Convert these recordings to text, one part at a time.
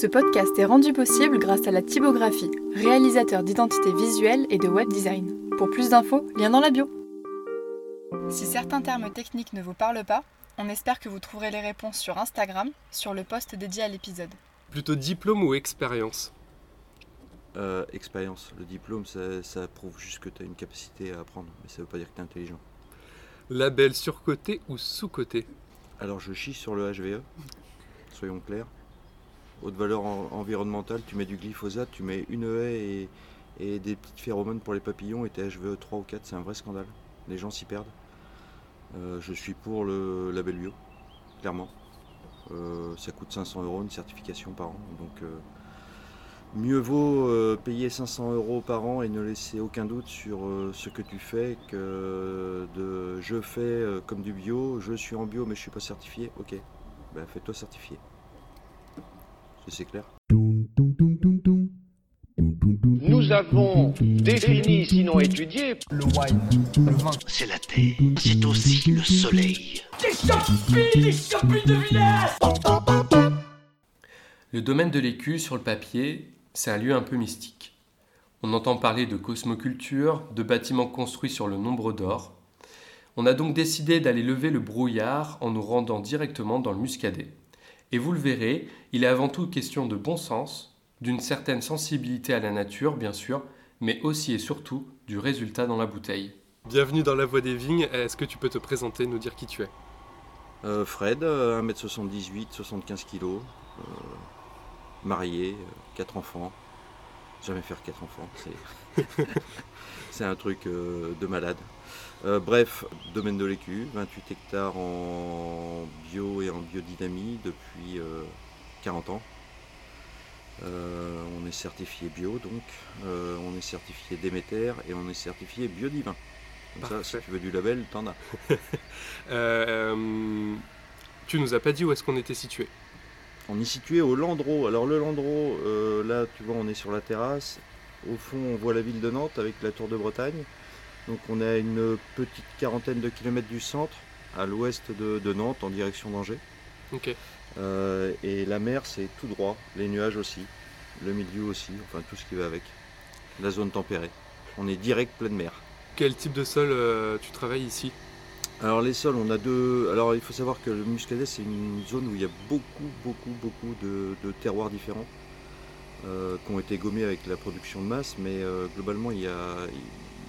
Ce podcast est rendu possible grâce à la typographie, réalisateur d'identité visuelle et de web design. Pour plus d'infos, lien dans la bio. Si certains termes techniques ne vous parlent pas, on espère que vous trouverez les réponses sur Instagram, sur le post dédié à l'épisode. Plutôt diplôme ou expérience Euh, expérience. Le diplôme, ça, ça prouve juste que tu as une capacité à apprendre, mais ça veut pas dire que tu es intelligent. Label surcoté ou sous-coté Alors je chie sur le HVE, soyons clairs. Haute valeur en- environnementale, tu mets du glyphosate, tu mets une haie et, des petites phéromones pour les papillons et t'es HVE 3 ou 4, c'est un vrai scandale. Les gens s'y perdent. Euh, je suis pour le label bio, clairement. Euh, ça coûte 500 euros une certification par an, donc euh, mieux vaut payer 500 euros par an et ne laisser aucun doute sur ce que tu fais que de je fais comme du bio, je suis en bio mais je suis pas certifié. Ok, ben fais-toi certifier. C'est clair Nous avons défini, sinon étudié, le wine, le vin. C'est la terre, c'est aussi le soleil. Le domaine de l'écu sur le papier, c'est un lieu un peu mystique. On entend parler de cosmoculture, de bâtiments construits sur le nombre d'or. On a donc décidé d'aller lever le brouillard en nous rendant directement dans le muscadet. Et vous le verrez, il est avant tout question de bon sens, d'une certaine sensibilité à la nature, bien sûr, mais aussi et surtout du résultat dans la bouteille. Bienvenue dans la voie des vignes. Est-ce que tu peux te présenter, nous dire qui tu es? Euh, Fred, euh, 1m78, 75 kg, marié, 4 enfants. Jamais faire 4 enfants, c'est c'est un truc euh, de malade. Euh, bref, domaine de l'écu, 28 hectares en bio et en biodynamie depuis euh, 40 ans. Euh, on est certifié bio donc, euh, on est certifié Déméter et on est certifié biodivin. Comme ça, si Parfait. tu veux du label, t'en as. Euh, Tu nous as pas dit où est-ce qu'on était situé On est situé au Landreau. Alors le Landreau, euh, là tu vois on est sur la terrasse. Au fond on voit la ville de Nantes avec la tour de Bretagne. Donc on est à une petite quarantaine de kilomètres du centre, à l'ouest de, de Nantes en direction d'Angers. Euh, et la mer c'est tout droit, les nuages aussi, le milieu aussi, enfin tout ce qui va avec. La zone tempérée. On est direct pleine mer. Quel type de sol euh, tu travailles ici? Alors les sols, on a deux. Alors il faut savoir que le Muscadet, c'est une zone où il y a beaucoup, beaucoup, beaucoup de, de terroirs différents euh, qui ont été gommés avec la production de masse, mais globalement il y, a,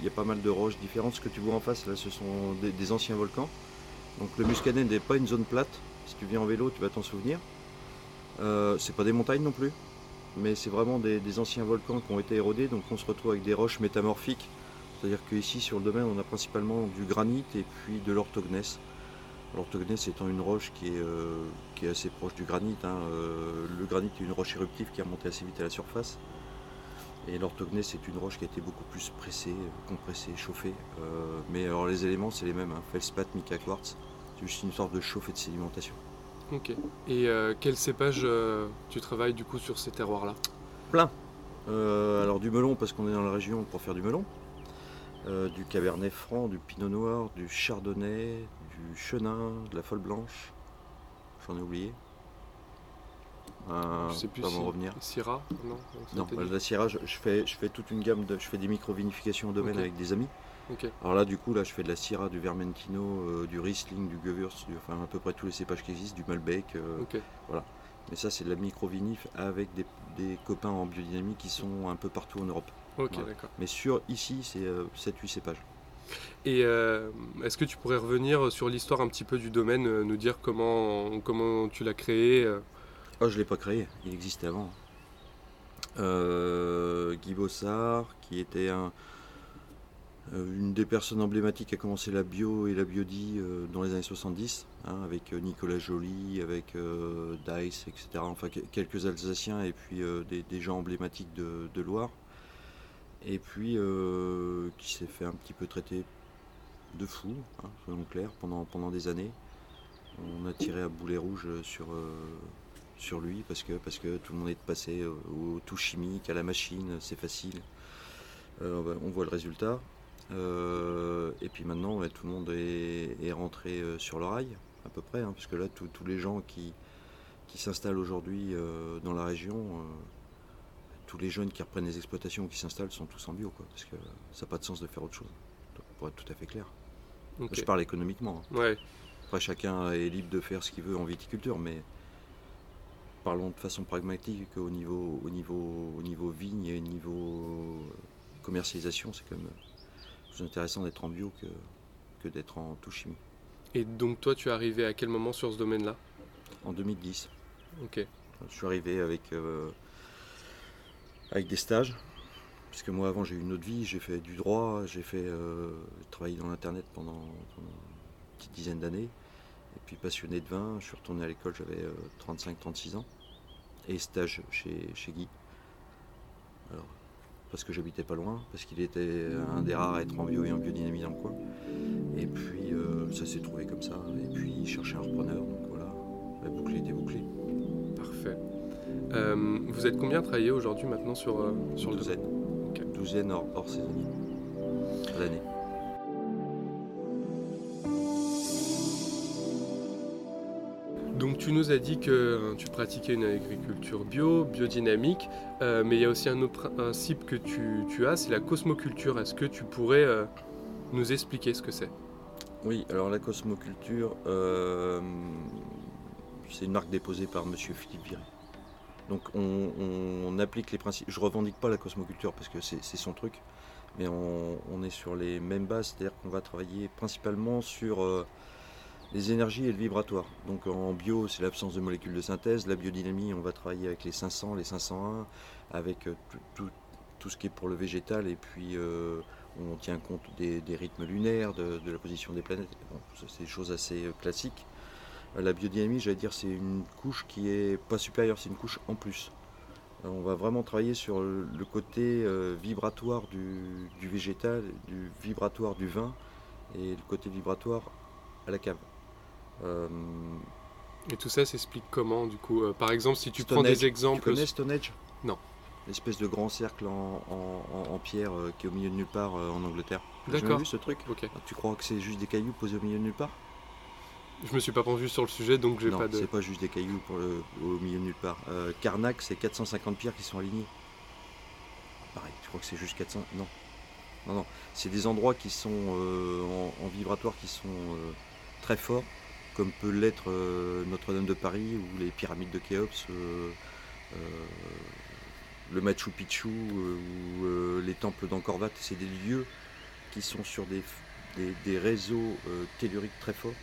y a pas mal de roches différentes. Ce que tu vois en face là, ce sont des, anciens volcans. Donc le Muscadet n'est pas une zone plate. Si tu viens en vélo, tu vas t'en souvenir. Euh, c'est pas des montagnes non plus, mais c'est vraiment des, anciens volcans qui ont été érodés. Donc on se retrouve avec des roches métamorphiques. C'est-à-dire qu'ici sur le domaine on a principalement du granit et puis de l'orthognesse. L'orthognesse étant une roche qui est, euh, qui est assez proche du granit. hein. Euh, le granit est une roche éruptive qui est remontée assez vite à la surface. Et l'orthognesse est une roche qui a été beaucoup plus pressée, compressée, chauffée. Euh, mais alors les éléments c'est les mêmes, hein. feldspath, mica quartz. C'est juste une sorte de chauffe et de sédimentation. Ok. Et euh, quel cépage euh, tu travailles du coup sur ces terroirs-là? Plein. Alors du melon parce qu'on est dans la région pour faire du melon. Du cabernet franc, du pinot noir, du chardonnay, du chenin, de la folle blanche. J'en ai oublié. Euh, Je sais plus si... revenir. Syrah Non, Non, bah, la Syrah, je, je fais, je fais toute une gamme de. Je fais des micro-vinifications au domaine avec des amis. Ok. Alors là, du coup, là, je fais de la Syrah, du Vermentino, euh, du Riesling, du Gewürz, du- enfin à peu près tous les cépages qui existent, du Malbec. euh, Ok. Mais ça, c'est de la micro-vinif avec des, des copains en biodynamie qui sont un peu partout en Europe. D'accord. Mais sur ici, c'est 7-8 cépages. Et euh, est-ce que tu pourrais revenir sur l'histoire un petit peu du domaine, euh, nous dire comment, comment tu l'as créé euh, Oh, je ne l'ai pas créé, il existait avant. Euh, Guy Bossard, qui était euh, une des personnes emblématiques qui a commencé la bio et la biodie euh, dans les années 70, hein, avec Nicolas Joly, avec Dice, etc. Enfin, que- quelques Alsaciens et puis des, gens emblématiques de, Loire. Et puis, qui s'est fait un petit peu traiter de fou, hein, soyons clairs, pendant, pendant des années. On a tiré à boulet rouge sur, sur lui parce que, parce que tout le monde est passé au, au tout chimique, à la machine, c'est facile. Euh, bah, on voit le résultat. Euh, et puis maintenant, ouais, tout le monde est, est rentré euh, sur le rail, à peu près, hein, parce que là, tous les gens qui, qui s'installent aujourd'hui euh, dans la région, euh, tous les jeunes qui reprennent les exploitations ou qui s'installent sont tous en bio, quoi, parce que ça n'a pas de sens de faire autre chose, pour être tout à fait clair. Je parle économiquement. hein. Ouais. Après, chacun est libre de faire ce qu'il veut en viticulture, mais parlons de façon pragmatique au niveau, au niveau, au niveau vigne et au niveau euh, commercialisation, c'est quand même plus intéressant d'être en bio que, que d'être en tout chimie. Et donc toi, tu es arrivé à quel moment sur ce domaine-là? En 2010, Ok. je suis arrivé avec, euh, avec des stages, puisque moi avant j'ai eu une autre vie, j'ai fait du droit, j'ai fait euh, travaillé dans l'internet pendant, pendant une petite dizaine d'années, et puis passionné de vin, je suis retourné à l'école, j'avais 35-36 ans, et stage chez, chez Guy. Alors, parce que j'habitais pas loin, parce qu'il était un des rares à être en bio et en biodynamie dans le coin. Et puis euh, ça s'est trouvé comme ça, et puis il cherchait un repreneur, donc voilà, la boucle était bouclée. Parfait. Euh, vous êtes combien travaillé aujourd'hui maintenant sur, euh, sur le douzaine. Douzaine hors, hors saisonnier. À l'année. Tu nous as dit que euh, tu pratiquais une agriculture bio, biodynamique, euh, mais il y a aussi un autre principe que tu, as, c'est la cosmoculture. Est-ce que tu pourrais euh, nous expliquer ce que c'est? Oui, alors la cosmoculture, euh, c'est une marque déposée par Monsieur Philippe Viry. Donc on, applique les principes. Je revendique pas la cosmoculture parce que c'est son truc, mais on, est sur les mêmes bases, c'est-à-dire qu'on va travailler principalement sur les énergies et le vibratoire. Donc en bio, c'est l'absence de molécules de synthèse. La biodynamie, on va travailler avec les 500, les 501, avec euh, tout, ce qui est pour le végétal, et puis euh, on tient compte des, rythmes lunaires, de, la position des planètes. C'est des choses assez euh, classiques. La biodynamie, j'allais dire, c'est une couche qui est pas supérieure, c'est une couche en plus. On va vraiment travailler sur le côté vibratoire du végétal, du vibratoire du vin et le côté vibratoire à la cave. Euh, Et tout ça s'explique comment du coup Euh, Par exemple, si tu Stone prends des exemples... Tu connais Stone Age Non. L'espèce de grand cercle en, en- en- en pierre euh, qui est au milieu de nulle part en Angleterre. D'accord. vu ce truc Ok. Tu crois que c'est juste des cailloux posés au milieu de nulle part? Je me suis pas pendu sur le sujet, donc j'ai pas de... c'est pas juste des cailloux pour le- au milieu de nulle part. Euh, Karnak, c'est 450 pierres qui sont alignées. Pareil, tu crois que c'est juste 400 Non. Non, non. C'est des endroits qui sont euh, en, en vibratoire qui sont euh, très forts, comme peut l'être euh, Notre-Dame de Paris ou les pyramides de Khéops, euh, euh, le Machu Picchu ou les temples d'Angkor. C'est des lieux qui sont sur des, des- réseaux telluriques très forts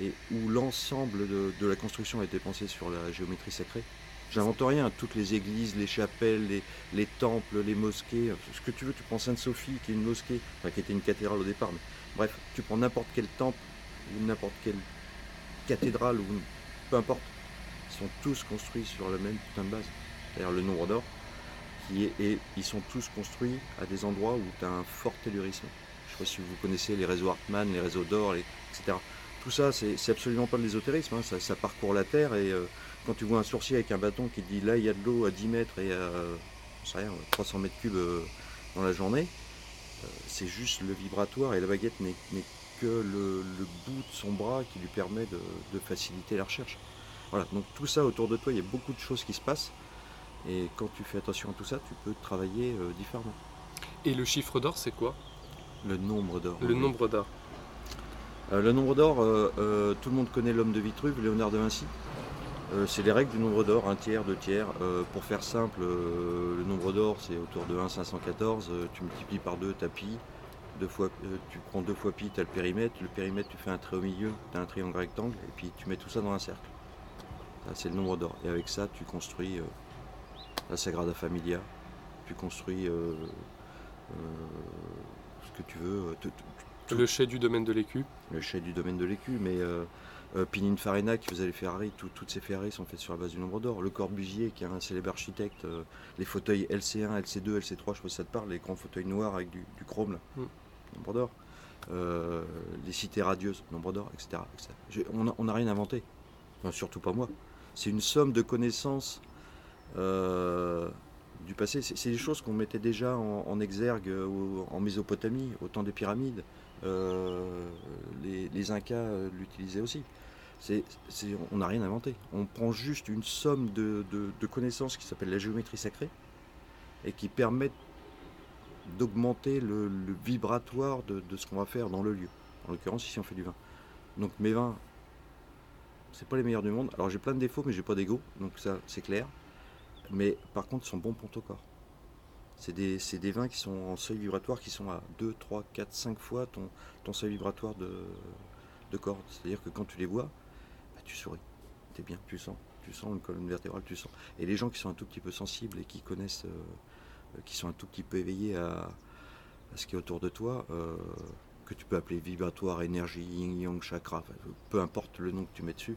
et où l'ensemble de, la construction a été pensé sur la géométrie sacrée. J'invente rien, toutes les églises, les chapelles, les, les temples, les mosquées, ce que tu veux, tu prends Sainte-Sophie qui est une mosquée, enfin qui était une cathédrale au départ, mais bref, tu prends n'importe quel temple ou n'importe quelle cathédrale ou peu importe, ils sont tous construits sur la même putain de base, c'est-à-dire le nombre d'or, et ils sont tous construits à des endroits où tu as un fort tellurisme. Je sais pas si vous connaissez les réseaux Hartmann, les réseaux d'or, etc. Tout ça, c'est absolument pas de l'ésotérisme, hein, ça, parcourt la Terre et euh, quand tu vois un sourcier avec un bâton qui dit là il y a de l'eau à 10 mètres et à rien, 300 mètres cubes euh, dans la journée, euh, c'est juste le vibratoire et la baguette n'est que le, le bout de son bras qui lui permet de, de faciliter la recherche. Voilà, donc tout ça autour de toi, il y a beaucoup de choses qui se passent et quand tu fais attention à tout ça, tu peux travailler euh, différemment. Et le chiffre d'or, c'est quoi? Le nombre d'or. Le nombre d'or. Euh, le nombre d'or, euh, tout le monde connaît l'homme de Vitruve, Léonard de Vinci. C'est les règles du nombre d'or, un tiers, deux tiers. Pour faire simple, le nombre d'or c'est autour de 1,514. Euh, tu multiplies par deux, t'as pi. Deux fois, euh, tu prends deux fois pi, tu as le périmètre. Le périmètre, tu fais un trait au milieu, tu as un triangle rectangle, et puis tu mets tout ça dans un cercle. C'est le nombre d'or. Et avec ça, tu construis euh, la Sagrada Familia. Tu construis euh, ce que tu veux. Le chai du domaine de l'écu. le chai du domaine de l'écu, mais Pininfarina qui faisait les Ferrari, tout- toutes ces Ferrari sont faites sur la base du nombre d'or. Le Corbusier qui est un célèbre architecte, les fauteuils LC1, LC2, LC3, je sais pas si ça te parle, les grands fauteuils noirs avec du, du chrome là, Mm. Nombre d'or. Euh, les cités radieuses, nombre d'or, etc. On n'a rien inventé, surtout pas moi. C'est une somme de connaissances euh, du passé. C'est des choses qu'on mettait déjà en, exergue euh, en Mésopotamie, au temps des pyramides. Les, Incas l'utilisaient aussi. On n'a rien inventé. On prend juste une somme de, de- de connaissances qui s'appelle la géométrie sacrée et qui permettent d'augmenter le, vibratoire de, ce qu'on va faire dans le lieu. En l'occurrence, ici, on fait du vin. Donc mes vins, c'est pas les meilleurs du monde. Alors j'ai plein de défauts, mais j'ai pas d'ego, donc ça, c'est clair. Mais par contre, ils sont bons pour ton corps. C'est des, vins qui sont en seuil vibratoire qui sont à 2, 3, 4, 5 fois ton, seuil vibratoire de, de corde. C'est-à-dire que quand tu les bois, bah, tu souris. Tu es bien, tu sens. Tu sens une colonne vertébrale, tu sens. Et les gens qui sont un tout petit peu sensibles et qui connaissent, euh, qui sont un tout petit peu éveillés à, à ce qui est autour de toi, euh, que tu peux appeler vibratoire, énergie, yin, yang, chakra, peu importe le nom que tu mets dessus,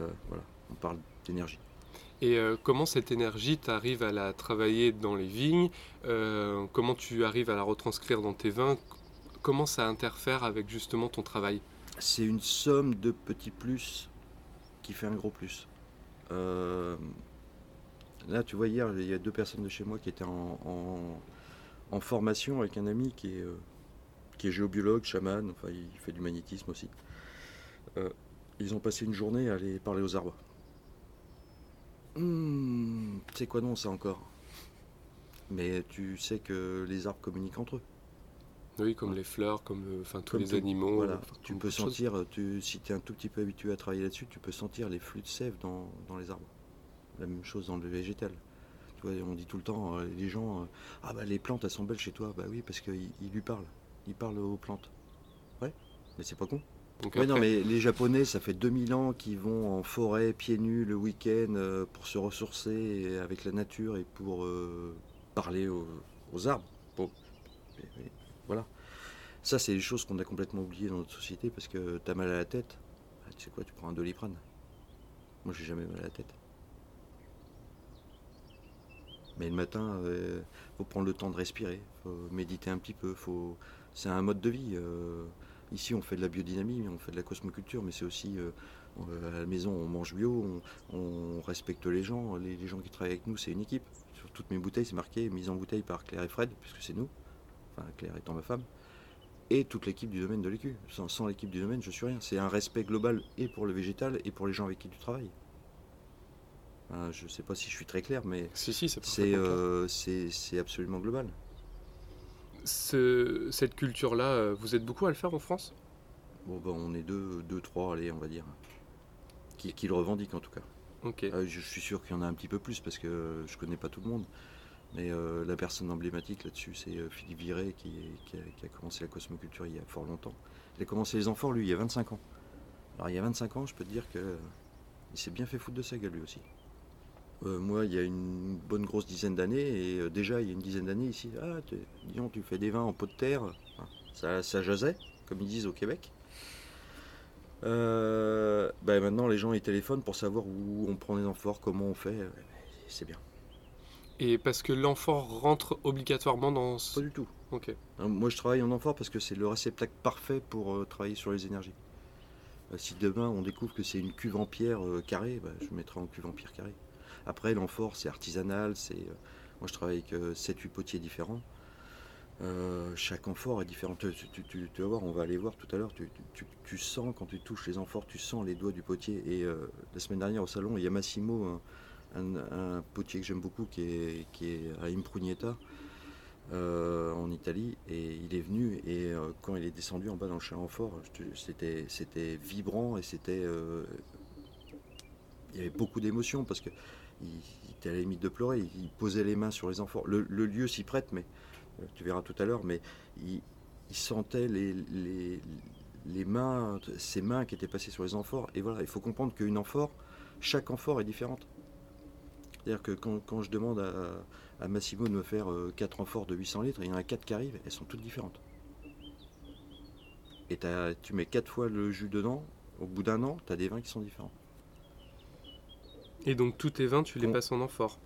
euh, voilà, on parle d'énergie. Et euh, comment cette énergie, tu arrives à la travailler dans les vignes Euh, Comment tu arrives à la retranscrire dans tes vins Comment ça interfère avec justement ton travail? C'est une somme de petits plus qui fait un gros plus. Là, tu vois, hier, il y a deux personnes de chez moi qui étaient en, en- en formation avec un ami qui est, euh, qui est géobiologue, chaman, enfin, il fait du magnétisme aussi. Euh, ils ont passé une journée à aller parler aux arbres. Hmm, c'est quoi non, ça encore Mais tu sais que les arbres communiquent entre eux. Oui, comme les fleurs, comme euh, enfin, tous Comme les tout. animaux. Voilà, tu peux sentir, tu, si tu es un tout petit peu habitué à travailler là-dessus, tu peux sentir les flux de sève dans, dans les arbres. La même chose dans le végétal. Tu vois, on dit tout le temps, euh, les gens, euh, ah bah les plantes elles sont belles chez toi. Bah oui, parce qu'ils ils lui parlent. Ils parlent aux plantes. Ouais, mais c'est pas con. Donc Ouais, non, après- mais les Japonais, ça fait 2000 ans qu'ils vont en forêt, pieds nus, le week-end, euh, pour se ressourcer avec la nature et pour euh, parler aux, aux arbres. Bon, voilà. Ça, c'est des choses qu'on a complètement oubliées dans notre société parce que t'as mal à la tête. Ah, tu sais quoi, tu prends un doliprane. Moi, j'ai jamais mal à la tête. Mais le matin, il faut prendre le temps de respirer, faut méditer un petit peu. Faut... C'est un mode de vie. euh, Ici, on fait de la biodynamie, on fait de la cosmoculture, mais c'est aussi euh, euh, à la maison, on mange bio, on, respecte les gens. Les, gens qui travaillent avec nous, c'est une équipe. Sur toutes mes bouteilles, c'est marqué mise en bouteille par Claire et Fred, puisque c'est nous. Enfin, Claire étant ma femme. Et toute l'équipe du domaine de l'écu. Sans, sans l'équipe du domaine, je suis rien. C'est un respect global et pour le végétal et pour les gens avec qui tu travailles. Enfin, je ne sais pas si je suis très clair, mais Si, si, c'est euh, c'est- absolument global. Ce- cette culture-là, euh, vous êtes beaucoup à le faire en France? Bon, ben, on est deux, deux, trois, allez, on va dire. Qui, qui le revendiquent en tout cas. Ok. Euh, je suis sûr qu'il y en a un petit peu plus parce que je connais pas tout le monde. Mais la personne emblématique là-dessus, c'est Philippe Viré qui, qui a, qui a commencé la cosmoculture il y a fort longtemps. Il a commencé les enfants, lui, il y a 25 ans. Alors, il y a 25 ans, je peux te dire que il s'est bien fait foutre de sa gueule, lui aussi. Euh, moi, il y a une bonne grosse dizaine d'années, et euh, déjà, il y a une dizaine d'années ici, ah, tu, dis donc, tu fais des vins en pot de terre. Enfin, ça, ça jasait, comme ils disent au Québec. Euh, ben maintenant, les gens ils téléphonent pour savoir où on prend les amphores, comment on fait. C'est bien. Et parce que l'amphore rentre obligatoirement dans Pas du tout. Ok. Moi, je travaille en amphore parce que c'est le réceptacle parfait pour travailler sur les énergies. Si demain on découvre que c'est une cuve en pierre carrée, bah, je mettrai en cuve en pierre carrée. Après, l'amphore, c'est artisanal. C'est, euh, moi, je travaille avec 7-8 potiers différents. Euh, chaque amphore est différent. Tu, vas voir, on va aller voir tout à l'heure. Tu, sens quand tu touches les amphores, tu sens les doigts du potier. Et euh, la semaine dernière au salon, il y a Massimo, un, potier que j'aime beaucoup, qui est, à Imprunieta euh, en Italie et il est venu et euh, quand il est descendu en bas dans le chien fort, c'était c'était vibrant et c'était euh, il y avait beaucoup d'émotions parce que il, était à la limite de pleurer, il, posait les mains sur les enfants. Le, lieu s'y prête, mais euh, tu verras tout à l'heure, mais il, sentait les, mains, ses mains qui étaient passées sur les amphores. Et voilà, il faut comprendre qu'une amphore, chaque amphore est différente. C'est-à-dire que quand, je demande à, à Massimo de me faire 4 amphores de 800 litres, il y en a 4 qui arrivent, elles sont toutes différentes. Et tu mets 4 fois le jus dedans, au bout d'un an, tu as des vins qui sont différents. Et donc tous tes vins, tu les passes en amphore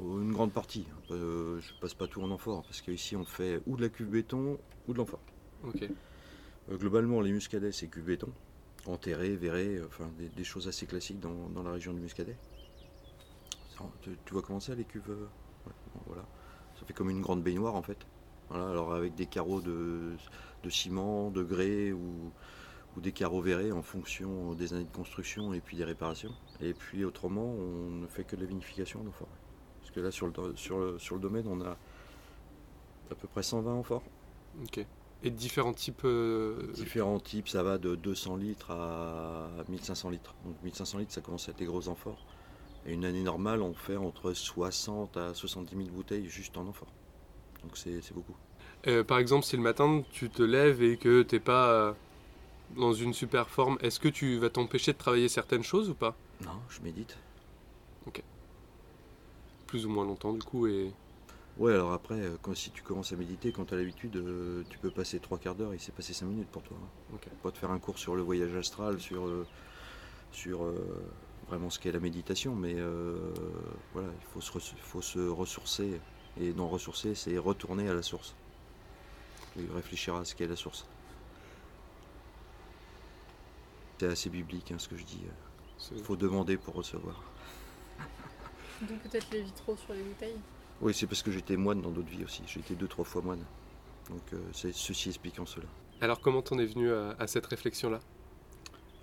Euh, Une grande partie. Euh, je passe pas tout en amphore, parce qu'ici on fait ou de la cuve béton ou de l'amphore. Ok. Euh, globalement, les muscadets, c'est cuve béton. Enterré, verré, euh, enfin des, des choses assez classiques dans, dans la région du muscadet. Ça, Tu, tu vois comment c'est les cuves ouais, bon, voilà. Ça fait comme une grande baignoire en fait. Voilà, alors avec des carreaux de, de ciment, de grès ou, ou des carreaux verrés en fonction des années de construction et puis des réparations. Et puis autrement, on ne fait que de la vinification en forêt. Parce que là, sur le, sur le, sur le domaine, on a à peu près 120 amphores. Ok. Et différents types euh, Différents types, ça va de 200 litres à 1500 litres. Donc 1500 litres, ça commence à être des gros amphores. Et une année normale, on fait entre 60 à 70 000 bouteilles juste en amphores. Donc c'est c'est beaucoup. euh, Par exemple, si le matin tu te lèves et que t'es pas euh, dans une super forme, est-ce que tu vas t'empêcher de travailler certaines choses ou pas? Non, je médite. Plus ou moins longtemps du coup et Ouais, alors après, euh, quand, si tu commences à méditer, quand tu as l'habitude, euh, tu peux passer trois quarts d'heure, il s'est passé cinq minutes pour toi. hein. Ok. Pas te faire un cours sur le voyage astral, sur, euh, sur euh, vraiment ce qu'est la méditation, mais voilà, il faut se, faut se ressourcer. Et non, ressourcer, c'est retourner à la source. Et réfléchir à ce qu'est la source. C'est assez biblique hein, ce que je dis. c'est- Il faut demander pour recevoir. D'où peut-être les vitraux sur les bouteilles. Oui, c'est parce que j'étais moine dans d'autres vies aussi. J'ai été deux, trois fois moine. Donc euh, c'est ceci expliquant cela. Alors comment t'en es venu à, à cette réflexion-là?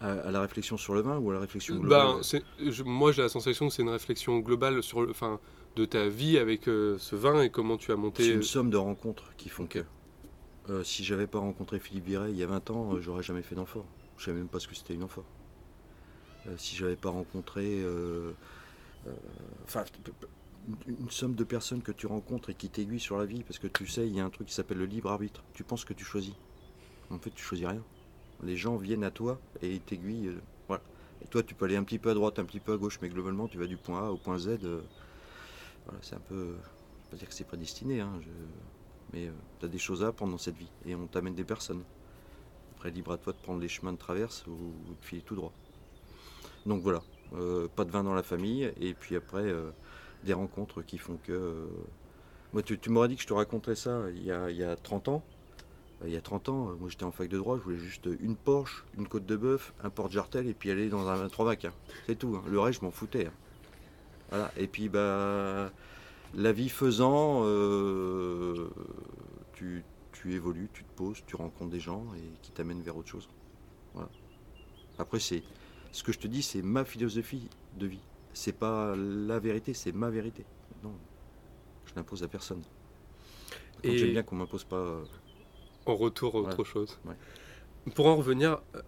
À, à la réflexion sur le vin ou à la réflexion Ben, globale? je- Moi j'ai la sensation que c'est une réflexion globale sur le, enfin, de ta vie avec euh, ce vin et comment tu as C'est monté. une somme de rencontres qui font que. Euh, si j'avais pas rencontré Philippe Viret il y a 20 ans, euh, j'aurais jamais fait d'amphore. Je savais même pas ce que c'était une amphore. Euh, si j'avais pas rencontré. euh, euh, Enfin, une somme de personnes que tu rencontres et qui t'aiguillent sur la vie, parce que tu sais, il y a un truc qui s'appelle le libre arbitre. Tu penses que tu choisis. En fait, tu choisis rien. Les gens viennent à toi et ils t'aiguillent. euh, voilà. Et toi, tu peux aller un petit peu à droite, un petit peu à gauche, mais globalement, tu vas du point A au point Z. voilà, c'est un peu. Je vais pas dire que c'est prédestiné, hein, mais tu as des choses à apprendre dans cette vie et on t'amène des personnes. Après, libre à toi de prendre les chemins de traverse ou, de filer tout droit. Donc voilà, euh, pas de vin dans la famille et puis après euh, des rencontres qui font que. euh, Moi, tu, m'aurais dit que je te raconterais ça il y a, il y a 30 ans. Il y a 30 ans, moi j'étais en fac de droit, je voulais juste une Porsche, une côte de bœuf, un porte-jartel et puis aller dans un 23 vac. hein. C'est tout. hein. Le reste, je m'en foutais. hein. Voilà. Et puis, bah, la vie faisant, tu, tu évolues, tu te poses, tu rencontres des gens et qui t'amènent vers autre chose. Voilà. Après, c'est ce que je te dis, c'est ma philosophie de vie. C'est pas la vérité, c'est ma vérité. Non, je n'impose à personne. Donc, Et- J'aime bien qu'on m'impose pas. euh, en retour Ouais. autre chose. Ouais. Pour en revenir euh,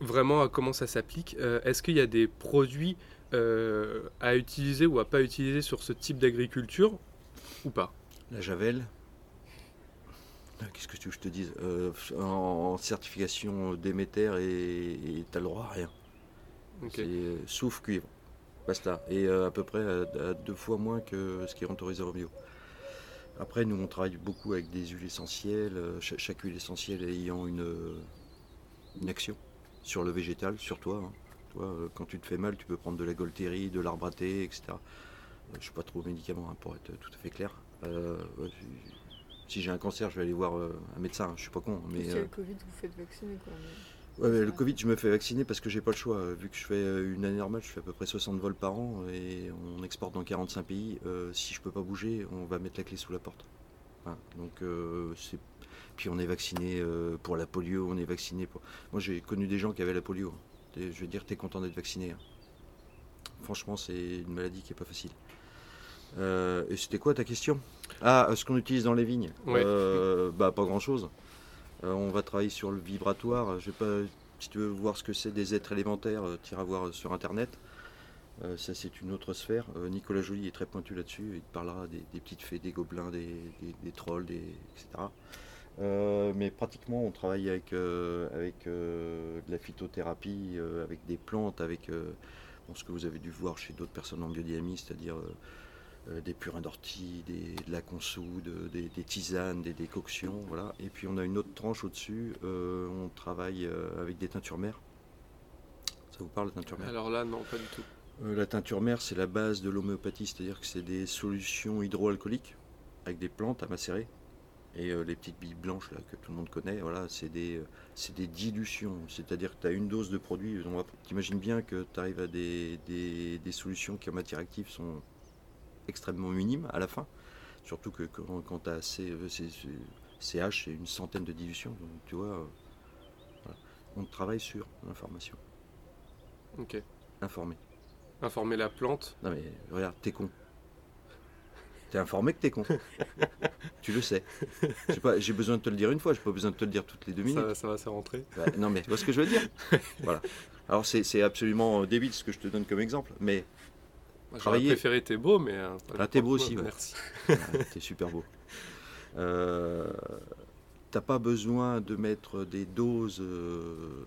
vraiment à comment ça s'applique, euh, est-ce qu'il y a des produits euh, à utiliser ou à pas utiliser sur ce type d'agriculture ou pas? La Javel. Ah, Qu'est-ce que tu veux que je te dise Euh, en, en certification Déméter et t'as le droit à rien. C'est euh, sauf cuivre. Et euh, à peu près à, à deux fois moins que ce qui est autorisé au bio. Après, nous, on travaille beaucoup avec des huiles essentielles, euh, cha- chaque, huile essentielle ayant une, euh, une action sur le végétal, sur toi. hein. Toi, euh, quand tu te fais mal, tu peux prendre de la golterie, de l'arbre à thé, etc. Euh, je ne suis pas trop aux médicaments, hein, pour être tout à fait clair. Euh, si- si j'ai un cancer, je vais aller voir euh, un médecin, hein, je suis pas con. Mais, y a euh, le Covid, vous faites vacciner quoi. mais- Ouais, mais le Covid, je me fais vacciner parce que j'ai pas le choix. Vu que je fais euh, une année normale, je fais à peu près 60 vols par an et on exporte dans 45 pays. Euh, si je peux pas bouger, on va mettre la clé sous la porte. Voilà. Donc, euh, c'est. Puis on est vacciné euh, pour la polio, on est vacciné pour. Moi, j'ai connu des gens qui avaient la polio. Je veux dire, t'es content d'être vacciné. hein. Franchement, c'est une maladie qui est pas facile. Et c'était quoi ta question? Ah, euh, ce qu'on utilise dans les vignes Ouais. Euh, Bah, pas grand chose. Euh, on va travailler sur le vibratoire. Je pas, si tu veux voir ce que c'est des êtres élémentaires, euh, t'iras voir sur internet. Euh, ça, c'est une autre sphère. Euh, Nicolas Joly est très pointu là-dessus. Il te parlera des, des petites fées, des gobelins, des, des- des trolls, etc. Euh, mais pratiquement, on travaille avec, avec de la phytothérapie, avec des plantes, avec bon, ce que vous avez dû voir chez d'autres personnes en biodynamie, c'est-à-dire des purins d'ortie, de la consoude, des, des tisanes, des décoctions, voilà. Et puis on a une autre tranche au-dessus, euh, on travaille euh, avec des teintures mères. Ça vous parle, la teinture mère? Alors là, non, pas du tout. Euh, La teinture mère, c'est la base de l'homéopathie, c'est-à-dire que c'est des solutions hydroalcooliques avec des plantes à macérer. Et euh, les petites billes blanches là, que tout le monde connaît, voilà, c'est des, euh, dilutions. C'est-à-dire que tu as une dose de produit. T'imagines bien que tu arrives à des, des- des solutions qui en matière active sont extrêmement minimes à la fin. Surtout que quand, quand tu as CH, c'est une centaine de dilutions. Donc, tu vois, euh, voilà. On travaille sur l'information. Ok. Informer. Informer la plante. Non mais regarde, t'es con. T'es informé que t'es con. tu le sais. J'ai pas- J'ai besoin de te le dire une fois, j'ai pas besoin de te le dire toutes les deux minutes. Ça, va- ça va se rentrer. Bah, non mais tu vois ce que je veux dire Voilà. Alors c'est c'est absolument euh, débile ce que je te donne comme exemple, mais J'aurais préféré t'es beau, mais. euh, Ah, t'es beau aussi, ouais. Merci. Ouais, T'es super beau. Euh, T'as pas besoin de mettre des doses euh,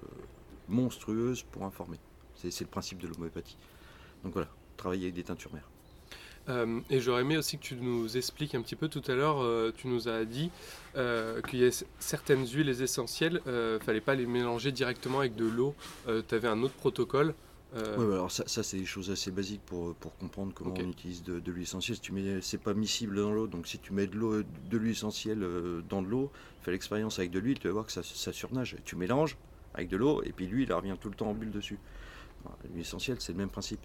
monstrueuses pour informer. C'est le principe de l'homéopathie. Donc voilà, travailler avec des teintures mères. Euh, et j'aurais aimé aussi que tu nous expliques un petit peu tout à l'heure, euh, tu nous as dit euh, qu'il y a certaines huiles essentielles, euh, fallait pas les mélanger directement avec de l'eau. tu avais un autre protocole. Euh, bah alors ça, ça, c'est des choses assez basiques pour, pour comprendre comment on utilise de, de l'huile essentielle. Si tu mets, c'est pas miscible dans l'eau, donc si tu mets de l'eau, de l'huile essentielle euh, dans de l'eau, fais l'expérience avec de l'huile, tu vas voir que ça, ça surnage. Tu mélanges avec de l'eau et puis l'huile elle revient tout le temps en bulle dessus. L'huile essentielle, c'est le même principe.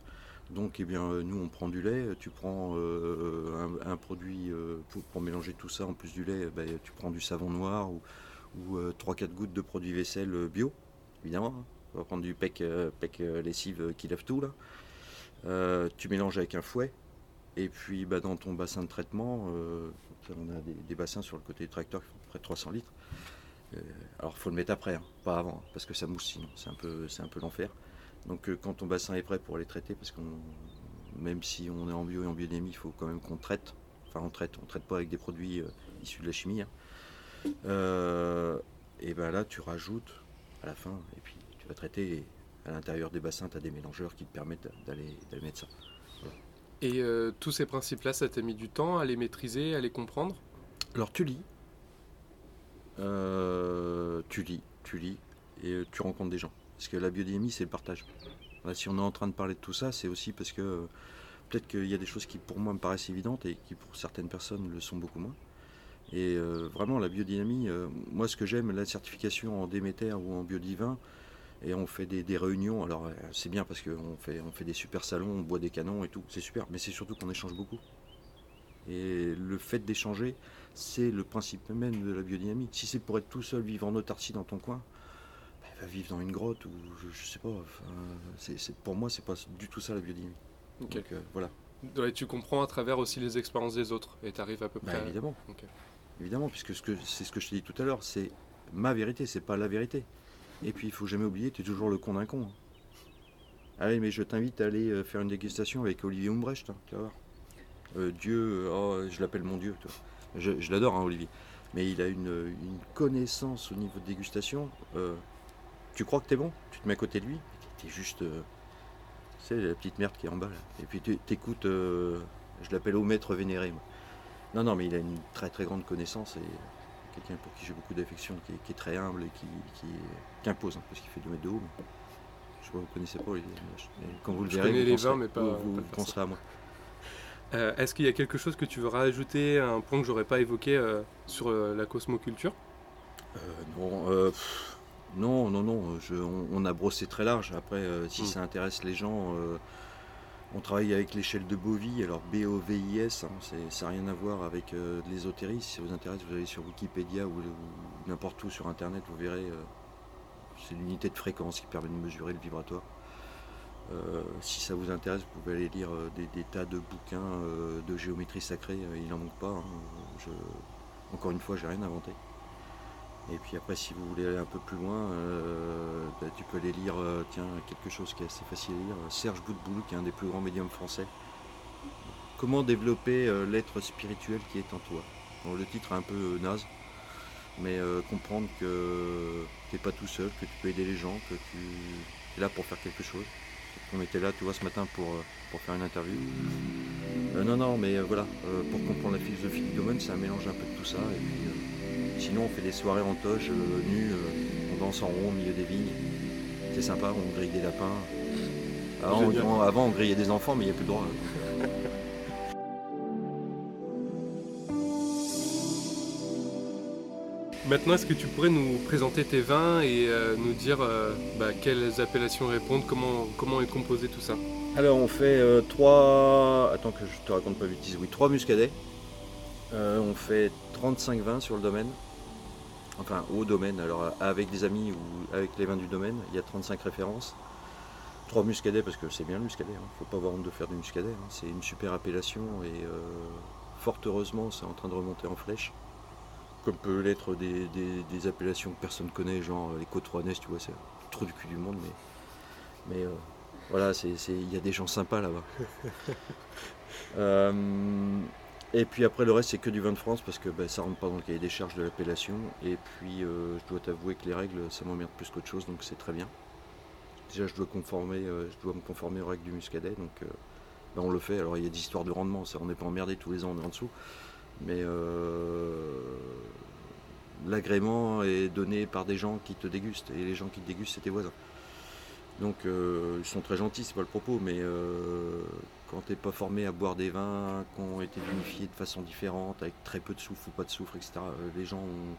Donc, eh bien, euh, nous, on prend du lait. Tu prends euh, un, un produit euh, pour, pour mélanger tout ça en plus du lait. ben, tu prends du savon noir ou, ou 3-4 gouttes de produit vaisselle bio, évidemment. Hein. On va prendre du pec, euh, euh, lessive euh, qui lave tout là. Tu mélanges avec un fouet. Et puis bah, dans ton bassin de traitement, on a des, bassins sur le côté du tracteur qui font près 300 litres. Alors il faut le mettre après, hein, pas avant, parce que ça mousse sinon, c'est un peu, peu l'enfer. Donc quand ton bassin est prêt pour les traiter, parce qu'on même si on est en bio et en biodémie, il faut quand même qu'on traite. Enfin on traite, on traite pas avec des produits issus de la chimie. hein. Et ben là tu rajoutes à la fin, et puis vas traiter à l'intérieur des bassins, tu as des mélangeurs qui te permettent d'aller mettre ça. Et euh, tous ces principes-là, ça t'a mis du temps à les maîtriser, à les comprendre? Alors tu lis, Euh, tu lis, tu lis et euh, tu rencontres des gens. Parce que la biodynamie, c'est le partage. Si on est en train de parler de tout ça, c'est aussi parce que peut-être qu'il y a des choses qui pour moi me paraissent évidentes et qui pour certaines personnes le sont beaucoup moins. Et euh, vraiment, la biodynamie, moi ce que j'aime, la certification en Déméter ou en biodivin, et on fait des, des réunions. Alors euh, c'est bien parce qu'on fait, on fait des super salons, on boit des canons et tout, c'est super. Mais c'est surtout qu'on échange beaucoup. Et le fait d'échanger, c'est le principe même de la biodynamie. Si c'est pour être tout seul, vivre en autarcie dans ton coin, bah, va vivre dans une grotte ou je, je sais pas. enfin, pour moi, c'est pas du tout ça la biodynamie. Ok. Donc euh, voilà, Ouais, Tu comprends à travers aussi les expériences des autres et tu arrives à peu Bah, près. à- évidemment. Ok. Évidemment, puisque ce que, c'est ce que je t'ai dit tout à l'heure, c'est ma vérité, c'est pas la vérité. Et puis il faut jamais oublier, tu es toujours le con d'un con. hein. Allez, mais je t'invite à aller euh, faire une dégustation avec Olivier Umbrecht, hein, tu vas voir. Euh, Dieu, euh, oh, je l'appelle mon Dieu. tu vois. Je, l'adore, hein, Olivier. Mais il a une, connaissance au niveau de dégustation. tu crois que t'es bon, tu te mets à côté de lui, t'es juste. tu sais, la petite merde qui est en bas là. Et puis t'écoutes, je l'appelle au maître vénéré. moi. Non, non, mais il a une très très grande connaissance et quelqu'un pour qui j'ai beaucoup d'affection, qui, est- qui est très humble et qui, qui, qui impose, hein, parce qu'il fait 2 mètres de haut. mais je pas, vous connaissez pas. Mais quand vous le Je verrez, vous les penserez- vins, mais pas- vous, pas vous penserez à moi. Euh, Est-ce qu'il y a quelque chose que tu veux rajouter, un point que j'aurais pas évoqué euh, sur euh, la cosmoculture? Non, pff, non, non, non. je- on, on a brossé très large. Après, si Mm. ça intéresse les gens, on travaille avec l'échelle de Bovie. Alors B-O-V-I-S, hein, ça n'a rien à voir avec euh, l'ésotérisme. Si ça vous intéresse, vous allez sur Wikipédia ou, n'importe où sur Internet, vous verrez. euh, c'est l'unité de fréquence qui permet de mesurer le vibratoire. Euh, si ça vous intéresse, vous pouvez aller lire euh, des, tas de bouquins de géométrie sacrée. il n'en manque pas. hein. Encore une fois, j'ai rien inventé. Et puis après, si vous voulez aller un peu plus loin, euh, bah, tu peux aller lire, euh, tiens, quelque chose qui est assez facile à lire, Serge Boutboulou, qui est un des plus grands médiums français. Comment développer euh, l'être spirituel qui est en toi? Le titre est un peu naze, mais comprendre que tu n'es pas tout seul, que tu peux aider les gens, que tu es là pour faire quelque chose. On était là, tu vois, ce matin pour, pour faire une interview. Non, non, mais voilà, pour comprendre la philosophie du domaine, c'est un mélange un peu de tout ça. Sinon, on fait des soirées en toge, euh, nus, euh, on danse en rond au milieu des vignes. C'est sympa, on grille des lapins. Avant, on, avant, on grillait des enfants, mais il n'y a plus de droit. Maintenant, est-ce que tu pourrais nous présenter tes vins et euh, nous dire euh, bah, quelles appellations répondent, comment, comment est composé tout ça? Alors, on fait euh, trois. Attends que je te raconte pas bêtise. Oui, trois muscadets. On fait 35 vins sur le domaine. Enfin au domaine. Alors avec des amis ou avec les vins du domaine, il y a 35 références. Trois muscadets parce que c'est bien le muscadet, hein. faut pas avoir honte de faire du muscadet. hein. C'est une super appellation et euh, fort heureusement c'est en train de remonter en flèche. Comme peut l'être des, des- des appellations que personne connaît, genre les côtes rouennaises, tu vois, c'est le trou du cul du monde, mais, mais euh, voilà, il y a des gens sympas là-bas. Euh, et puis après le reste c'est que du vin de France parce que ben, ça rentre pas dans le cahier des charges de l'appellation. Et puis euh, je dois t'avouer que les règles ça m'emmerde plus qu'autre chose donc c'est très bien. Déjà je dois euh, me conformer aux règles du muscadet donc euh, ben, on le fait. Alors il y a des histoires de rendement, ça on n'est pas emmerdé tous les ans on est en dessous. Mais l'agrément est donné par des gens qui te dégustent et les gens qui te dégustent c'est tes voisins. Donc ils sont très gentils, c'est pas le propos, mais quand t'es pas formé à boire des vins qui ont été vinifiés de façon différente, avec très peu de soufre ou pas de soufre, etc., euh, les gens ont-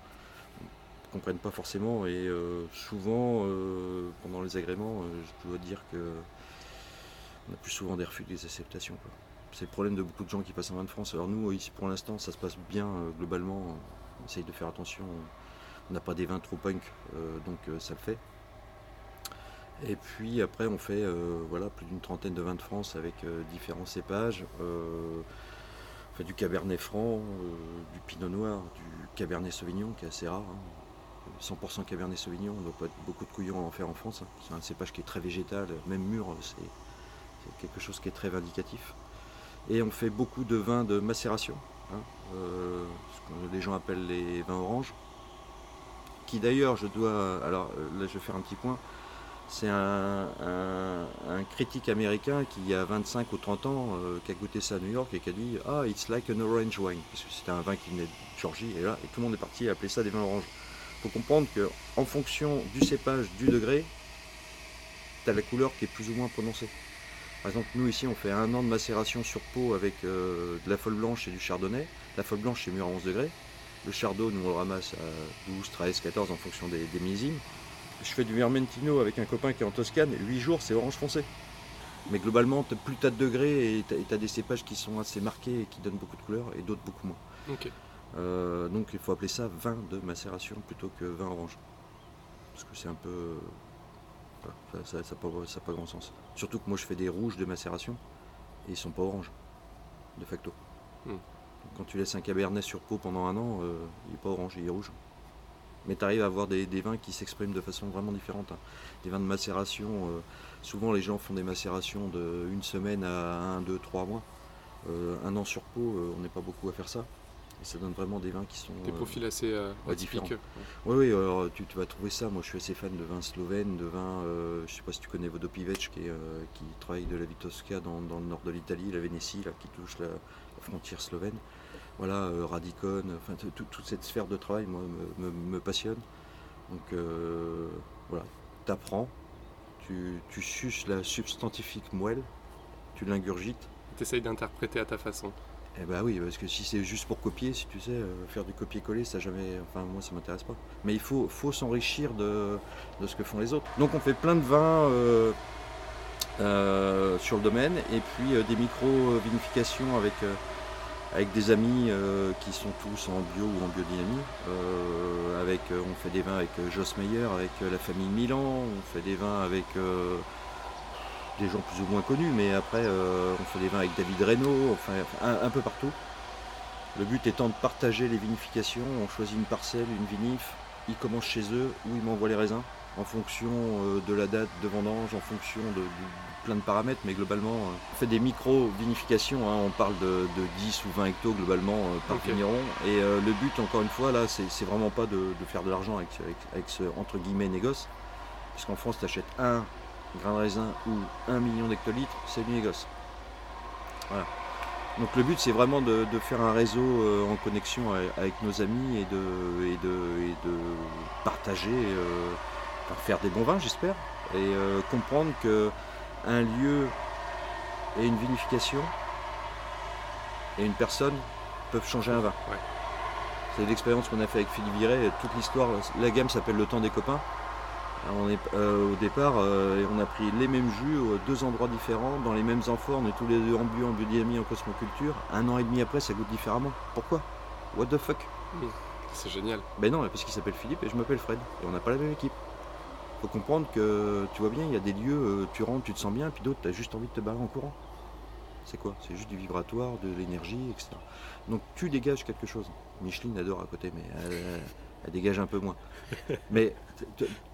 comprennent pas forcément et euh, souvent euh, pendant les agréments, je dois dire que on a plus souvent des refus que des acceptations. C'est le problème de beaucoup de gens qui passent en vin de France. Alors nous, ici pour l'instant, ça se passe bien globalement. On essaye de faire attention. On n'a pas des vins trop punk, donc ça le fait. Et puis après, on fait euh, voilà, plus d'une trentaine de vins de France avec euh, différents cépages. Euh, du cabernet franc, du pinot noir, du cabernet sauvignon qui est assez rare. hein. 100% cabernet sauvignon, on ne doit pas être beaucoup de couillons à en faire en France. hein. C'est un cépage qui est très végétal, même mûr, c'est quelque chose qui est très vindicatif. Et on fait beaucoup de vins de macération, hein, ce que les gens appellent les vins oranges. Qui d'ailleurs, je dois. Alors là, je vais faire un petit point. C'est un, critique américain qui, il y a 25 ou 30 ans, euh, qui a goûté ça à New York et qui a dit Ah, it's like an orange wine. Parce que c'était un vin qui venait de Georgie, et là, et tout le monde est parti appeler ça des vins oranges. Il faut comprendre qu'en fonction du cépage, du degré, tu as la couleur qui est plus ou moins prononcée. Par exemple, nous ici, on fait un an de macération sur peau avec euh, de la folle blanche et du chardonnay. La folle blanche, c'est mûr à 11 degrés. Le chardonnay, nous, on le ramasse à 12, 13, 14 en fonction des, des. Je fais du Vermentino avec un copain qui est en Toscane. 8 jours, c'est orange foncé. Mais globalement, t'as- plus tu as de degrés et tu as, des cépages qui sont assez marqués et qui donnent beaucoup de couleurs et d'autres beaucoup moins. Euh, donc il faut appeler ça vin de macération plutôt que vin orange. Parce que c'est un peu. voilà, ça n'a ça, pas- ça a pas grand sens. Surtout que moi je fais des rouges de macération et ils sont pas oranges, de facto. Hmm. Donc, Quand tu laisses un cabernet sur peau pendant un an, euh, il est pas orange, il est rouge. Mais tu arrives à avoir des, des vins qui s'expriment de façon vraiment différente. hein. Des vins de macération, euh, souvent les gens font des macérations de une semaine à 1, 2, 3 mois. Euh, un an sur peau, euh, on n'est pas beaucoup à faire ça. Et ça donne vraiment des vins qui sont. Des profils assez ouais, différents. Oui, oui, alors tu, tu vas trouver ça. Moi, je suis assez fan de vins slovènes, de vins. je sais pas si tu connais Vodopivec, qui, qui travaille de la Vitosca dans, dans le nord de l'Italie, la Vénétie, là, qui touche la frontière slovène. Voilà, euh, Radicon, enfin, tout- tout- toute cette sphère de travail, moi, me, me- me passionne. Donc, euh, voilà, t'apprends, tu, tu suces la substantifique moelle, tu l'ingurgites. Tu essayes d'interpréter à ta façon. Eh bah oui, parce que si c'est juste pour copier, si tu sais, euh, faire du copier-coller, ça jamais. Enfin, moi, ça m'intéresse pas. Mais il faut, faut s'enrichir de, de ce que font les autres. Donc, on fait plein de vins euh, euh, sur le domaine et puis des micro-vinifications avec, avec des amis euh, qui sont tous en bio ou en biodynamie. Euh, euh, on fait des vins avec Joss Meyer, avec la famille Milan, on fait des vins avec. des gens plus ou moins connus, mais après on fait des vins avec David Reynaud, enfin un, un peu partout. Le but étant de partager les vinifications, on choisit une parcelle, une vinif, ils commencent chez eux ou ils m'envoient les raisins en fonction euh, de la date de vendange, en fonction de, plein de paramètres, mais globalement euh, on fait des micro-vinifications, hein, on parle de, de 10 ou 20 hectos globalement euh, par Ok. vigneron. Et euh, le but encore une fois là, c'est vraiment pas de, de faire de l'argent avec, ce- avec- avec ce entre guillemets négoce, puisqu'en France tu achètes un grain de raisin ou 1 million d'hectolitres, c'est du négoce. Voilà. Donc le but c'est vraiment de, de faire un réseau euh, en connexion avec, avec nos amis et de, et de, et de partager, faire des bons vins j'espère, et euh, comprendre que un lieu et une vinification et une personne peuvent changer un vin. Ouais. C'est l'expérience qu'on a fait avec Philippe Viret, et toute l'histoire, la gamme s'appelle Le temps des copains. Alors, on est, euh, au départ, euh, on a pris les mêmes jus, euh, deux endroits différents, dans les mêmes amphores, on est tous les deux en bio, en biodynamie, en cosmoculture. Un an et demi après, ça goûte différemment. Pourquoi? What the fuck? C'est génial. Ben non, parce qu'il s'appelle Philippe et je m'appelle Fred. Et on n'a pas la même équipe. Faut comprendre que, tu vois bien, il y a des lieux, euh, tu rentres, tu te sens bien, puis d'autres, tu as juste envie de te barrer en courant. C'est quoi? C'est juste du vibratoire, de l'énergie, etc. Donc tu dégages quelque chose. Micheline adore à côté, mais elle, elle- elle dégage un peu moins. mais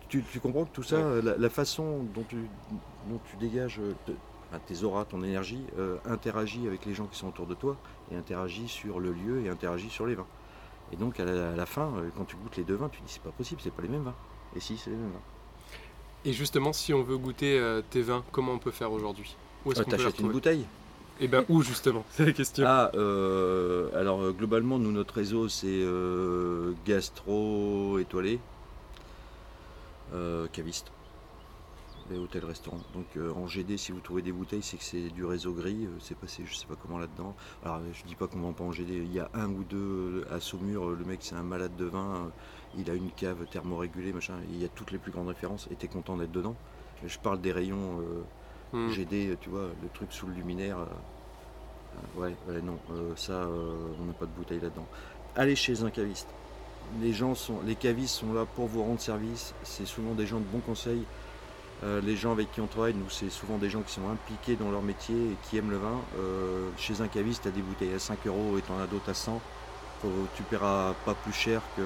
tu, tu comprends que tout ça, la, la façon dont tu, dont tu dégages euh, te- tes auras, ton énergie, euh, interagit avec les gens qui sont autour de toi, et interagit sur le lieu, et interagit sur les vins. Et donc à la, à la fin, quand tu goûtes les deux vins, tu dis c'est pas possible, c'est pas les mêmes vins. Et si, c'est les mêmes vins. Et justement, si on veut goûter euh, tes vins, comment on peut faire aujourd'hui? Où est-ce Euh, qu'on peut une bouteille? Et ben où justement? C'est la question. Ah, euh, alors euh, globalement, nous, notre réseau, c'est euh, gastro étoilé, caviste et hôtel-restaurant. Donc euh, en GD, si vous trouvez des bouteilles, c'est que c'est du réseau gris, euh, c'est passé je sais pas comment là-dedans. Alors je dis pas qu'on vend pas en GD, il y a un ou deux euh, à Saumur, le mec c'est un malade de vin, il a une cave thermorégulée, machin, il y a toutes les plus grandes références, et t'es content d'être dedans. Je parle des rayons Hmm. GD, tu vois, le truc sous le luminaire. ouais, ouais, non, ça, on n'a pas de bouteille là-dedans. Allez chez un caviste. Les gens sont, les cavistes sont là pour vous rendre service. C'est souvent des gens de bons conseils. Euh, les gens avec qui on travaille, nous, c'est souvent des gens qui sont impliqués dans leur métier et qui aiment le vin. Euh, chez un caviste, tu as des bouteilles à 5 euros et tu en as d'autres à 100. Faut- tu paieras pas plus cher que,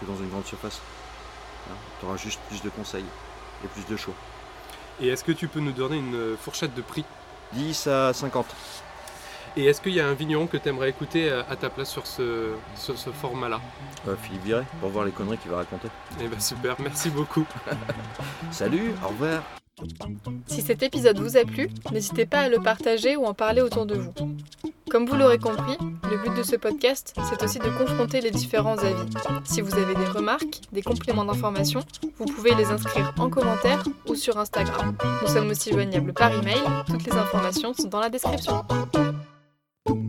que dans une grande surface. tu auras juste plus de conseils et plus de choix. Et est-ce que tu peux nous donner une fourchette de prix? 10 à 50. Et est-ce qu'il y a un vigneron que tu aimerais écouter euh, à ta place sur ce, sur ce format-là? Euh, Philippe Viret, pour voir les conneries qu'il va raconter. Eh ben super, merci beaucoup. Salut, au revoir. Si cet épisode vous a plu, n'hésitez pas à le partager ou en parler autour de vous. Comme vous l'aurez compris, le but de ce podcast, c'est aussi de confronter les différents avis. Si vous avez des remarques, des compléments d'information, vous pouvez les inscrire en commentaire ou sur Instagram. Nous sommes aussi joignables par email, toutes les informations sont dans la description. Tum,